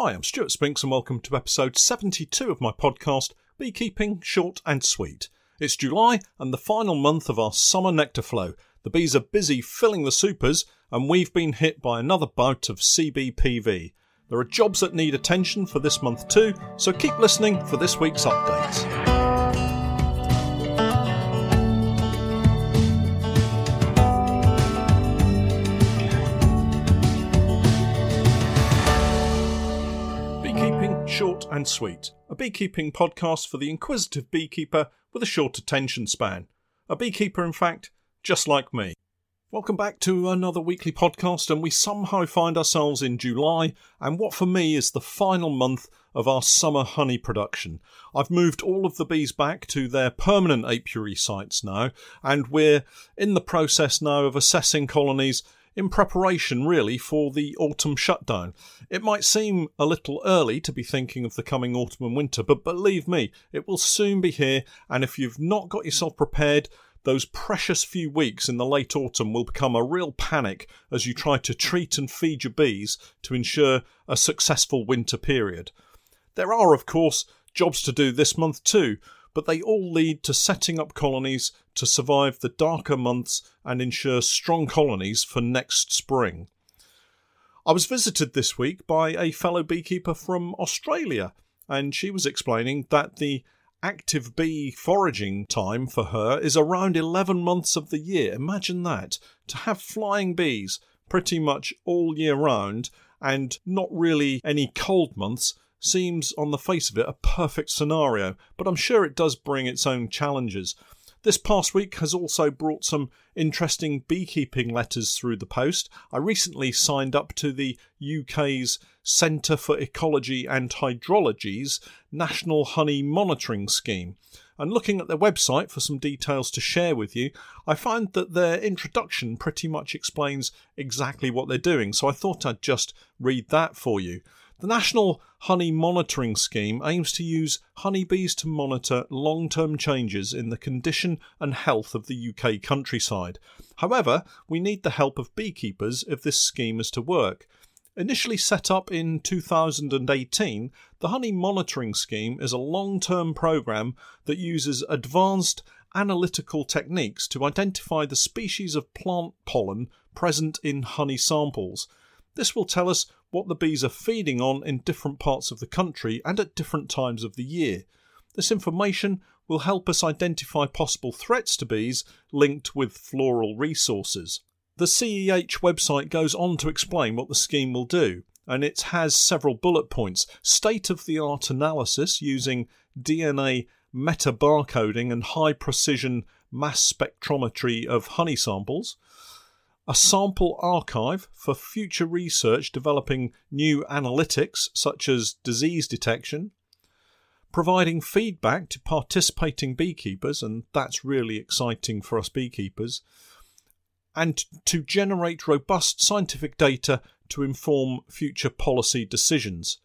Hi, I'm Stuart Spinks, and welcome to episode 72 of my podcast, Beekeeping Short and Sweet. It's July and the final month of our summer nectar flow. The bees are busy filling the supers, and we've been hit by another bout of CBPV. There are jobs that need attention for this month too, so keep listening for this week's updates. Short and Sweet, a beekeeping podcast for the inquisitive beekeeper with a short attention span. A beekeeper, in fact, just like me. Welcome back to another weekly podcast, and we somehow find ourselves in July, and what for me is the final month of our summer honey production. I've moved all of the bees back to their permanent apiary sites now, and we're in the process now of assessing colonies in preparation, really, for the autumn shutdown. It might seem a little early to be thinking of the coming autumn and winter, but believe me, it will soon be here, and if you've not got yourself prepared, those precious few weeks in the late autumn will become a real panic as you try to treat and feed your bees to ensure a successful winter period. There are, of course, jobs to do this month too, but they all lead to setting up colonies to survive the darker months and ensure strong colonies for next spring. I was visited this week by a fellow beekeeper from Australia, and she was explaining that the active bee foraging time for her is around 11 months of the year. Imagine that. To have flying bees pretty much all year round and not really any cold months seems, on the face of it, a perfect scenario, but I'm sure it does bring its own challenges. This past week has also brought some interesting beekeeping letters through the post. I recently signed up to the UK's Centre for Ecology and Hydrology's National Honey Monitoring Scheme. And looking at their website for some details to share with you, I find that their introduction pretty much explains exactly what they're doing, so I thought I'd just read that for you. The National Honey Monitoring Scheme aims to use honeybees to monitor long term changes in the condition and health of the UK countryside. However, we need the help of beekeepers if this scheme is to work. Initially set up in 2018, the Honey Monitoring Scheme is a long term programme that uses advanced analytical techniques to identify the species of plant pollen present in honey samples. This will tell us what the bees are feeding on in different parts of the country and at different times of the year. This information will help us identify possible threats to bees linked with floral resources. The CEH website goes on to explain what the scheme will do, and it has several bullet points state of the art analysis using DNA metabarcoding and high precision mass spectrometry of honey samples, a sample archive for future research developing new analytics such as disease detection, providing feedback to participating beekeepers, and that's really exciting for us beekeepers, and to generate robust scientific data to inform future policy decisions.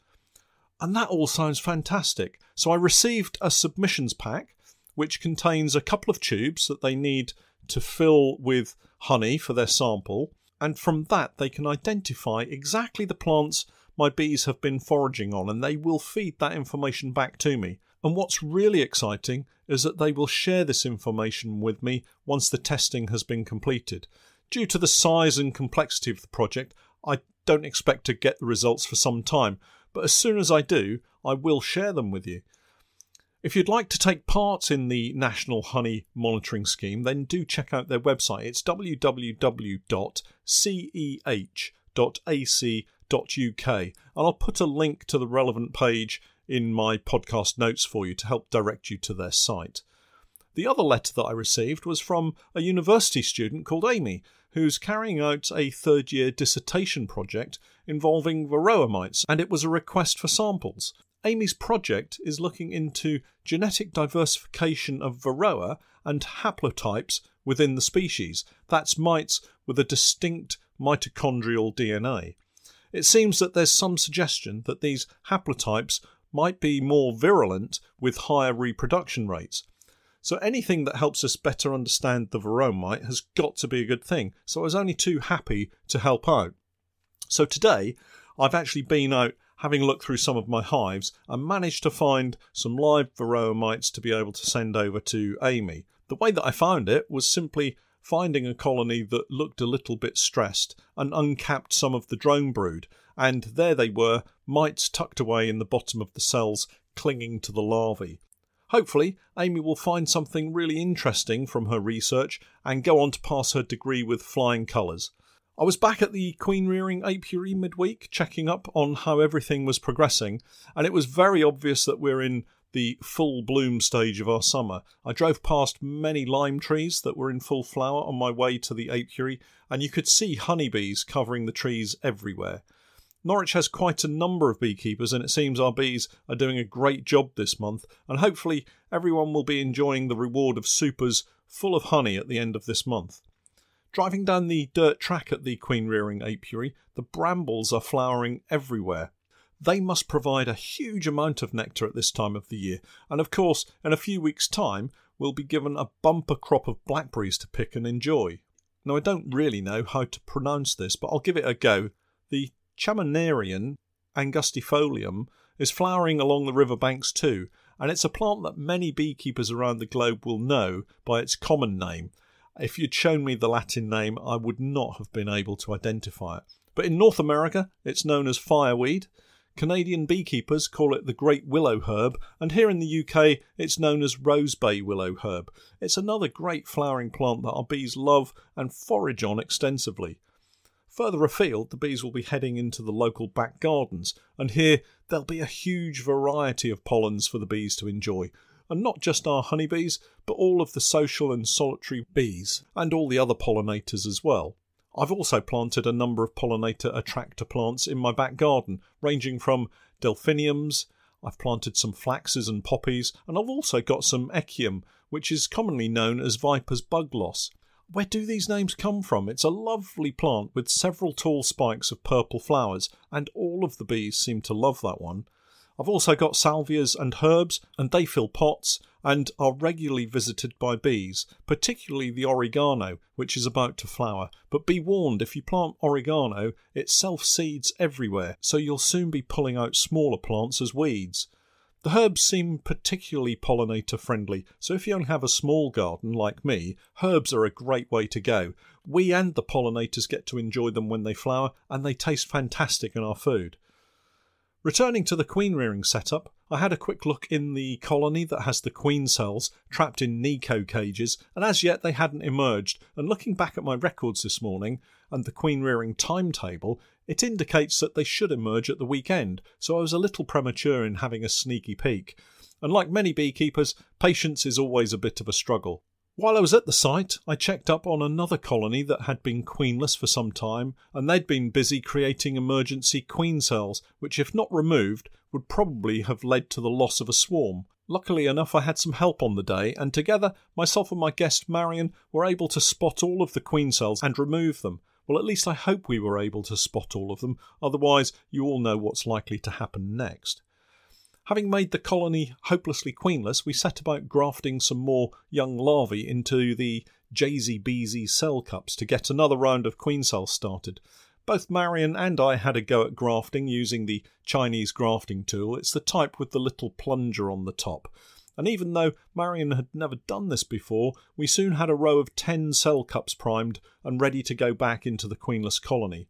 And that all sounds fantastic. So I received a submissions pack which contains a couple of tubes that they need to fill with honey for their sample, and from that they can identify exactly the plants my bees have been foraging on, and they will feed that information back to me. And what's really exciting is that they will share this information with me once the testing has been completed. Due to the size and complexity of the project, I don't expect to get the results for some time, but as soon as I do, I will share them with you. If you'd like to take part in the National Honey Monitoring Scheme, then do check out their website. It's www.ceh.ac.uk. And I'll put a link to the relevant page in my podcast notes for you to help direct you to their site. The other letter that I received was from a university student called Amy, who's carrying out a third year dissertation project involving varroa mites, and it was a request for samples. Amy's project is looking into genetic diversification of Varroa and haplotypes within the species. That's mites with a distinct mitochondrial DNA. It seems that there's some suggestion that these haplotypes might be more virulent with higher reproduction rates. So anything that helps us better understand the varroa mite has got to be a good thing. So I was only too happy to help out. So today I've actually been out having looked through some of my hives, I managed to find some live varroa mites to be able to send over to Amy. The way that I found it was simply finding a colony that looked a little bit stressed and uncapped some of the drone brood, and there they were, mites tucked away in the bottom of the cells, clinging to the larvae. Hopefully, Amy will find something really interesting from her research and go on to pass her degree with flying colours. I was back at the queen rearing apiary midweek, checking up on how everything was progressing, and it was very obvious that we're in the full bloom stage of our summer. I drove past many lime trees that were in full flower on my way to the apiary, and you could see honeybees covering the trees everywhere. Norwich has quite a number of beekeepers, and it seems our bees are doing a great job this month, and hopefully everyone will be enjoying the reward of supers full of honey at the end of this month. Driving down the dirt track at the queen rearing apiary, the brambles are flowering everywhere. They must provide a huge amount of nectar at this time of the year, and of course, in a few weeks' time, we'll be given a bumper crop of blackberries to pick and enjoy. Now, I don't really know how to pronounce this, but I'll give it a go. The Chamaenerion angustifolium is flowering along the river banks too, and it's a plant that many beekeepers around the globe will know by its common name. If you'd shown me the Latin name, I would not have been able to identify it. But in North America, it's known as fireweed. Canadian beekeepers call it the great willow herb, and here in the UK, it's known as rosebay willow herb. It's another great flowering plant that our bees love and forage on extensively. Further afield, the bees will be heading into the local back gardens, and here there'll be a huge variety of pollens for the bees to enjoy. And not just our honeybees, but all of the social and solitary bees, and all the other pollinators as well. I've also planted a number of pollinator attractor plants in my back garden, ranging from delphiniums, I've planted some flaxes and poppies, and I've also got some echium, which is commonly known as viper's bugloss. Where do these names come from? It's a lovely plant with several tall spikes of purple flowers, and all of the bees seem to love that one. I've also got salvias and herbs, and they fill pots and are regularly visited by bees, particularly the oregano, which is about to flower. But be warned if you plant oregano, it self seeds everywhere, so you'll soon be pulling out smaller plants as weeds. The herbs seem particularly pollinator friendly, so if you only have a small garden like me, herbs are a great way to go. We and the pollinators get to enjoy them when they flower, and they taste fantastic in our food. Returning to the queen rearing setup, I had a quick look in the colony that has the queen cells trapped in Nicot cages, and as yet they hadn't emerged. And looking back at my records this morning and the queen rearing timetable, it indicates that they should emerge at the weekend, so I was a little premature in having a sneaky peek. And like many beekeepers, patience is always a bit of a struggle. While I was at the site, I checked up on another colony that had been queenless for some time, and they'd been busy creating emergency queen cells, which, if not removed, would probably have led to the loss of a swarm. Luckily enough, I had some help on the day, and together, myself and my guest Marion were able to spot all of the queen cells and remove them. Well, at least I hope we were able to spot all of them, otherwise, you all know what's likely to happen next. Having made the colony hopelessly queenless, we set about grafting some more young larvae into the Beezy cell cups to get another round of queen cells started. Both Marion and I had a go at grafting using the Chinese grafting tool. It's the type with the little plunger on the top. And even though Marion had never done this before, we soon had a row of 10 cell cups primed and ready to go back into the queenless colony.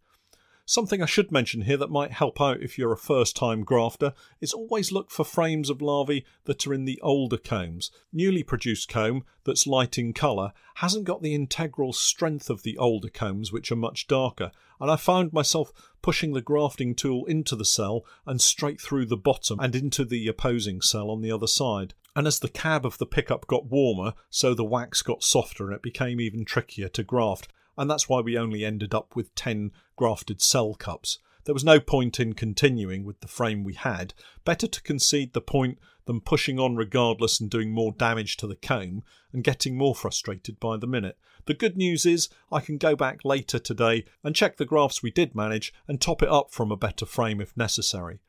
Something I should mention here that might help out if you're a first time grafter is always look for frames of larvae that are in the older combs. Newly produced comb that's light in colour hasn't got the integral strength of the older combs, which are much darker, and I found myself pushing the grafting tool into the cell and straight through the bottom and into the opposing cell on the other side. And as the cab of the pickup got warmer, so the wax got softer and it became even trickier to graft and that's why we only ended up with 10 grafted cell cups. There was no point in continuing with the frame we had. Better to concede the point than pushing on regardless and doing more damage to the comb and getting more frustrated by the minute. The good news is I can go back later today and check the grafts we did manage and top it up from a better frame if necessary.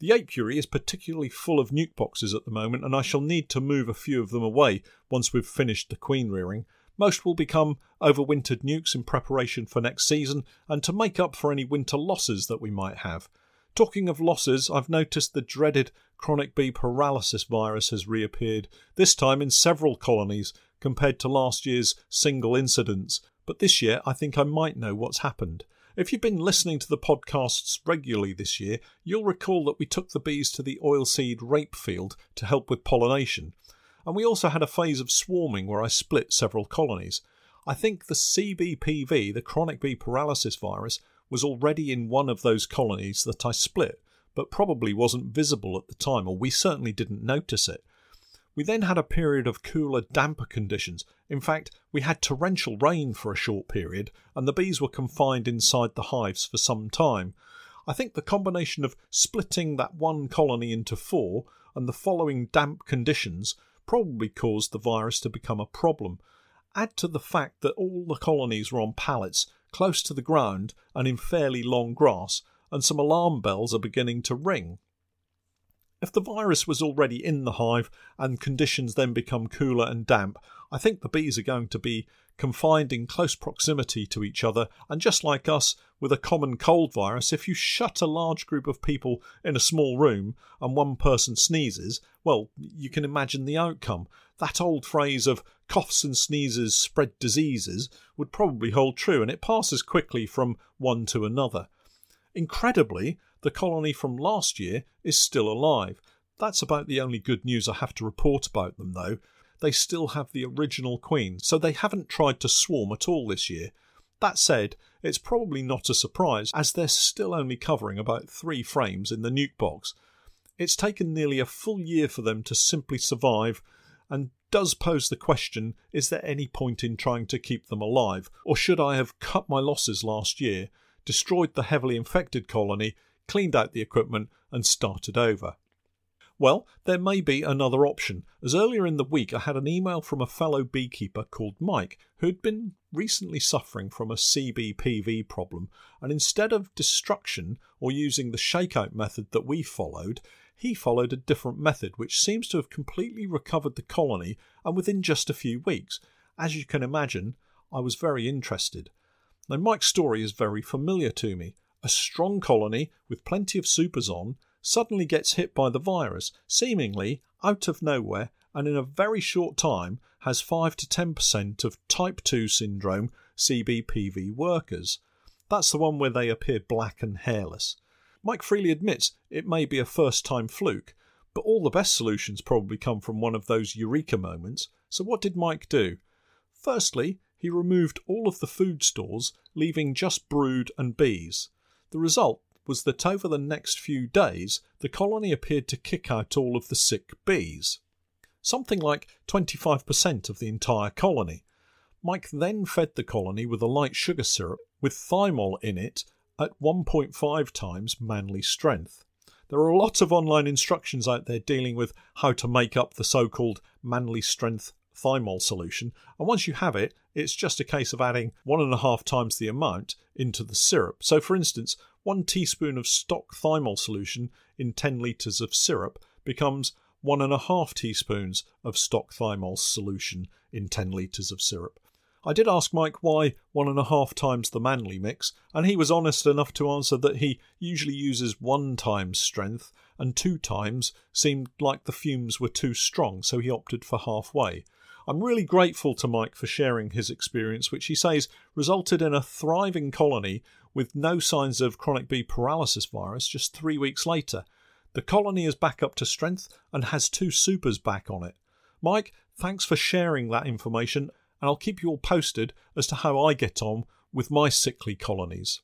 The apiary is particularly full of nuc boxes at the moment, and I shall need to move a few of them away once we've finished the queen rearing. Most will become overwintered nucs in preparation for next season and to make up for any winter losses that we might have. Talking of losses, I've noticed the dreaded chronic bee paralysis virus has reappeared, this time in several colonies compared to last year's single incidents. But this year, I think I might know what's happened. If you've been listening to the podcasts regularly this year, you'll recall that we took the bees to the oilseed rape field to help with pollination. And we also had a phase of swarming where I split several colonies. I think the CBPV, the chronic bee paralysis virus, was already in one of those colonies that I split, but probably wasn't visible at the time, or we certainly didn't notice it. We then had a period of cooler, damper conditions. In fact, we had torrential rain for a short period, and the bees were confined inside the hives for some time. I think the combination of splitting that one colony into four and the following damp conditions probably caused the virus to become a problem. Add to the fact that all the colonies were on pallets close to the ground and in fairly long grass, and some alarm bells are beginning to ring. If the virus was already in the hive and conditions then become cooler and damp, I think the bees are going to be confined in close proximity to each other, and just like us with a common cold virus, if you shut a large group of people in a small room and one person sneezes, well, you can imagine the outcome. That old phrase of coughs and sneezes spread diseases would probably hold true, and it passes quickly from one to another. Incredibly, the colony from last year is still alive. That's about the only good news I have to report about them, though. They still have the original queen, so they haven't tried to swarm at all this year. That said, it's probably not a surprise, as they're still only covering about three frames in the nuc box. It's taken nearly a full year for them to simply survive, and does pose the question is there any point in trying to keep them alive, or should I have cut my losses last year, destroyed the heavily infected colony, cleaned out the equipment, and started over? Well, there may be another option, as earlier in the week I had an email from a fellow beekeeper called Mike who'd been recently suffering from a CBPV problem, and instead of destruction or using the shakeout method that we followed, he followed a different method which seems to have completely recovered the colony and within just a few weeks. As you can imagine, I was very interested. Now, Mike's story is very familiar to me. A strong colony with plenty of supers on suddenly gets hit by the virus, seemingly out of nowhere, and in a very short time has 5 to 10% of type 2 syndrome CBPV workers. That's the one where they appear black and hairless. Mike freely admits it may be a first time fluke, but all the best solutions probably come from one of those eureka moments. So, what did Mike do? Firstly, he removed all of the food stores, leaving just brood and bees. The result was that over the next few days, the colony appeared to kick out all of the sick bees. Something like 25% of the entire colony. Mike then fed the colony with a light sugar syrup with thymol in it at 1.5 times Manley strength. There are a lot of online instructions out there dealing with how to make up the so called Manley strength thymol solution, and once you have it, it's just a case of adding one and a half times the amount into the syrup. So, for instance, one teaspoon of stock thymol solution in 10 litres of syrup becomes one and a half teaspoons of stock thymol solution in 10 litres of syrup. I did ask Mike why one and a half times the Manley mix, and he was honest enough to answer that he usually uses one times strength, and two times seemed like the fumes were too strong, so he opted for halfway. I'm really grateful to Mike for sharing his experience, which he says resulted in a thriving colony with no signs of chronic bee paralysis virus just three weeks later. The colony is back up to strength and has two supers back on it. Mike, thanks for sharing that information and I'll keep you all posted as to how I get on with my sickly colonies.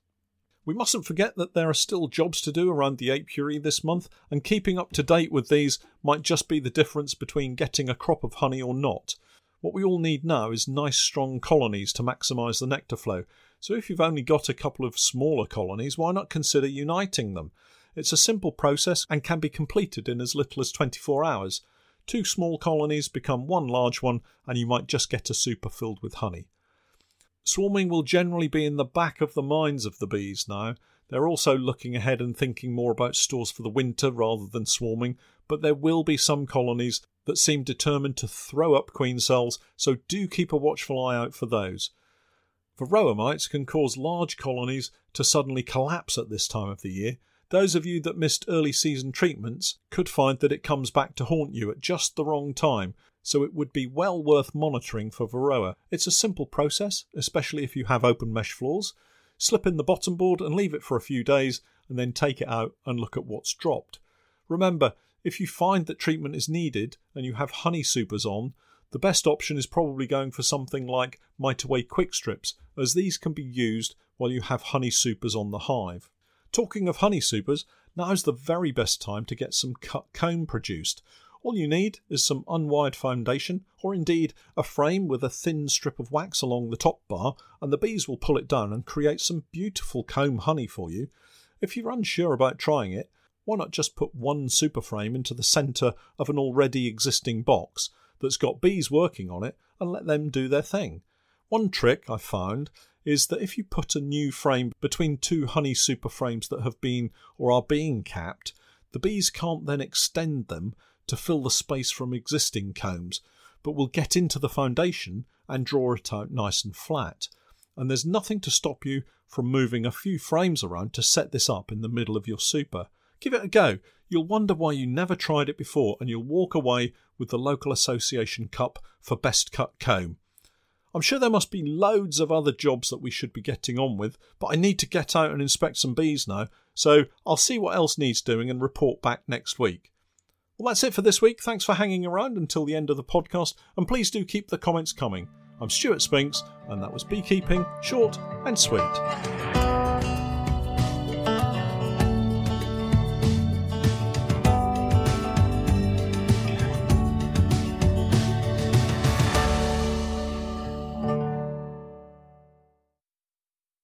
We mustn't forget that there are still jobs to do around the apiary this month, and keeping up to date with these might just be the difference between getting a crop of honey or not. What we all need now is nice strong colonies to maximise the nectar flow, so if you've only got a couple of smaller colonies, why not consider uniting them? It's a simple process and can be completed in as little as 24 hours, Two small colonies become one large one, and you might just get a super filled with honey. Swarming will generally be in the back of the minds of the bees now. They're also looking ahead and thinking more about stores for the winter rather than swarming, but there will be some colonies that seem determined to throw up queen cells, so do keep a watchful eye out for those. Varroa mites can cause large colonies to suddenly collapse at this time of the year. those of you that missed early season treatments could find that it comes back to haunt you at just the wrong time, so it would be well worth monitoring for Varroa. It's a simple process, especially if you have open mesh floors. Slip in the bottom board and leave it for a few days, and then take it out and look at what's dropped. Remember, if you find that treatment is needed and you have honey supers on, the best option is probably going for something like mite Away Quick Strips, as these can be used while you have honey supers on the hive. Talking of honey supers, now is the very best time to get some cut comb produced. All you need is some unwired foundation, or indeed a frame with a thin strip of wax along the top bar, and the bees will pull it down and create some beautiful comb honey for you. If you're unsure about trying it, why not just put one superframe into the centre of an already existing box that's got bees working on it and let them do their thing? One trick I found is that if you put a new frame between two honey superframes that have been or are being capped, the bees can't then extend them to fill the space from existing combs, but will get into the foundation and draw it out nice and flat. And there's nothing to stop you from moving a few frames around to set this up in the middle of your super. Give it a go. You'll wonder why you never tried it before, and you'll walk away with the local association cup for best cut comb. I'm sure there must be loads of other jobs that we should be getting on with, but I need to get out and inspect some bees now, so I'll see what else needs doing and report back next week. Well, that's it for this week. Thanks for hanging around until the end of the podcast, and please do keep the comments coming. I'm Stuart Spinks, and that was Beekeeping, short and sweet.